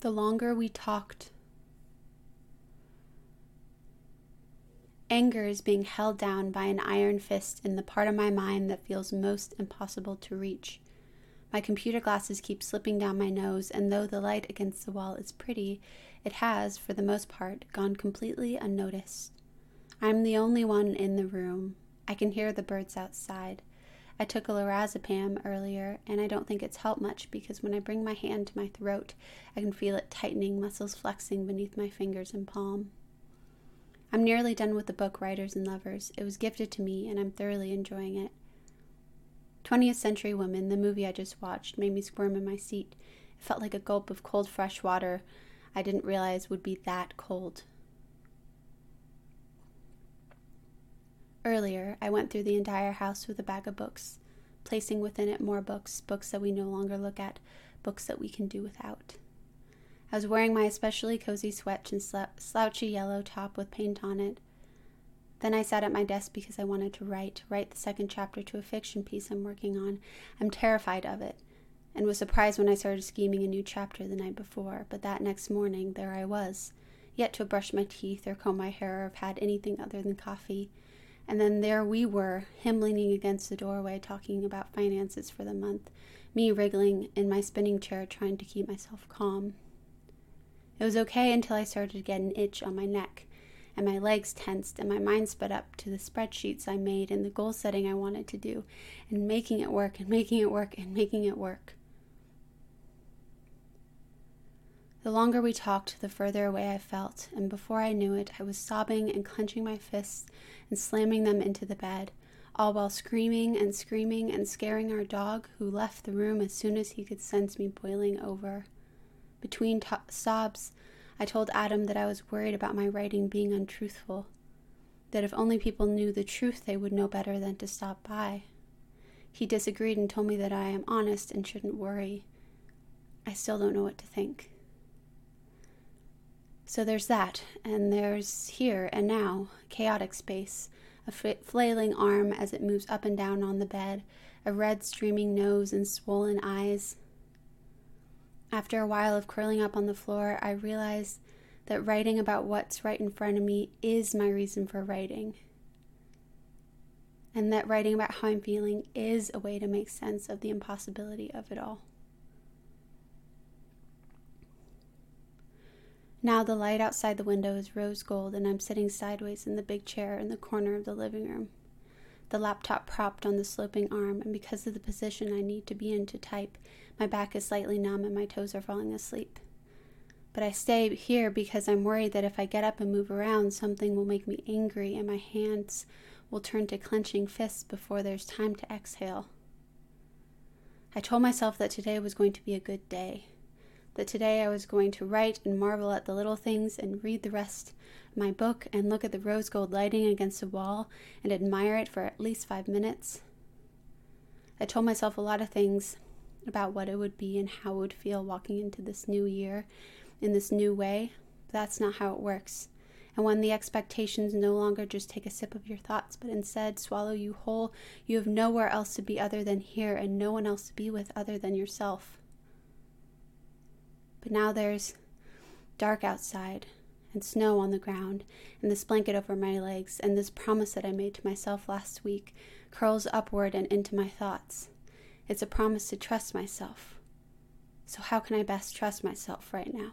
The longer we talked, anger is being held down by an iron fist in the part of my mind that feels most impossible to reach. My computer glasses keep slipping down my nose, and though the light against the wall is pretty, it has, for the most part, gone completely unnoticed. I'm the only one in the room. I can hear the birds outside. I took a lorazepam earlier, and I don't think it's helped much because when I bring my hand to my throat, I can feel it tightening, muscles flexing beneath my fingers and palm. I'm nearly done with the book Writers and Lovers. It was gifted to me, and I'm thoroughly enjoying it. 20th Century Women, the movie I just watched, made me squirm in my seat. It felt like a gulp of cold, fresh water I didn't realize would be that cold. Earlier, I went through the entire house with a bag of books, placing within it more books, books that we no longer look at, books that we can do without. I was wearing my especially cozy sweat and slouchy yellow top with paint on it. Then I sat at my desk because I wanted to write, write the second chapter to a fiction piece I'm working on. I'm terrified of it, and was surprised when I started scheming a new chapter the night before, but that next morning there I was, yet to brushed my teeth or comb my hair or have had anything other than coffee. And then there we were, him leaning against the doorway talking about finances for the month, me wriggling in my spinning chair trying to keep myself calm. It was okay until I started to get an itch on my neck, and my legs tensed, and my mind sped up to the spreadsheets I made and the goal setting I wanted to do, and making it work, and making it work, and making it work. The longer we talked, the further away I felt, and before I knew it, I was sobbing and clenching my fists and slamming them into the bed, all while screaming and screaming and scaring our dog, who left the room as soon as he could sense me boiling over. Between to- sobs, I told Adam that I was worried about my writing being untruthful, that if only people knew the truth, they would know better than to stop by. He disagreed and told me that I am honest and shouldn't worry. I still don't know what to think. So there's that, and there's here and now, chaotic space, a flailing arm as it moves up and down on the bed, a red streaming nose and swollen eyes. After a while of curling up on the floor, I realize that writing about what's right in front of me is my reason for writing. And that writing about how I'm feeling is a way to make sense of the impossibility of it all. Now the light outside the window is rose gold, and I'm sitting sideways in the big chair in the corner of the living room, the laptop propped on the sloping arm, and because of the position I need to be in to type, my back is slightly numb and my toes are falling asleep. But I stay here because I'm worried that if I get up and move around, something will make me angry and my hands will turn to clenching fists before there's time to exhale. I told myself that today was going to be a good day that today I was going to write and marvel at the little things and read the rest of my book and look at the rose gold lighting against the wall and admire it for at least five minutes. I told myself a lot of things about what it would be and how it would feel walking into this new year in this new way. But that's not how it works. And when the expectations no longer just take a sip of your thoughts, but instead swallow you whole, you have nowhere else to be other than here and no one else to be with other than yourself. But now there's dark outside and snow on the ground and this blanket over my legs and this promise that I made to myself last week curls upward and into my thoughts. It's a promise to trust myself. So, how can I best trust myself right now?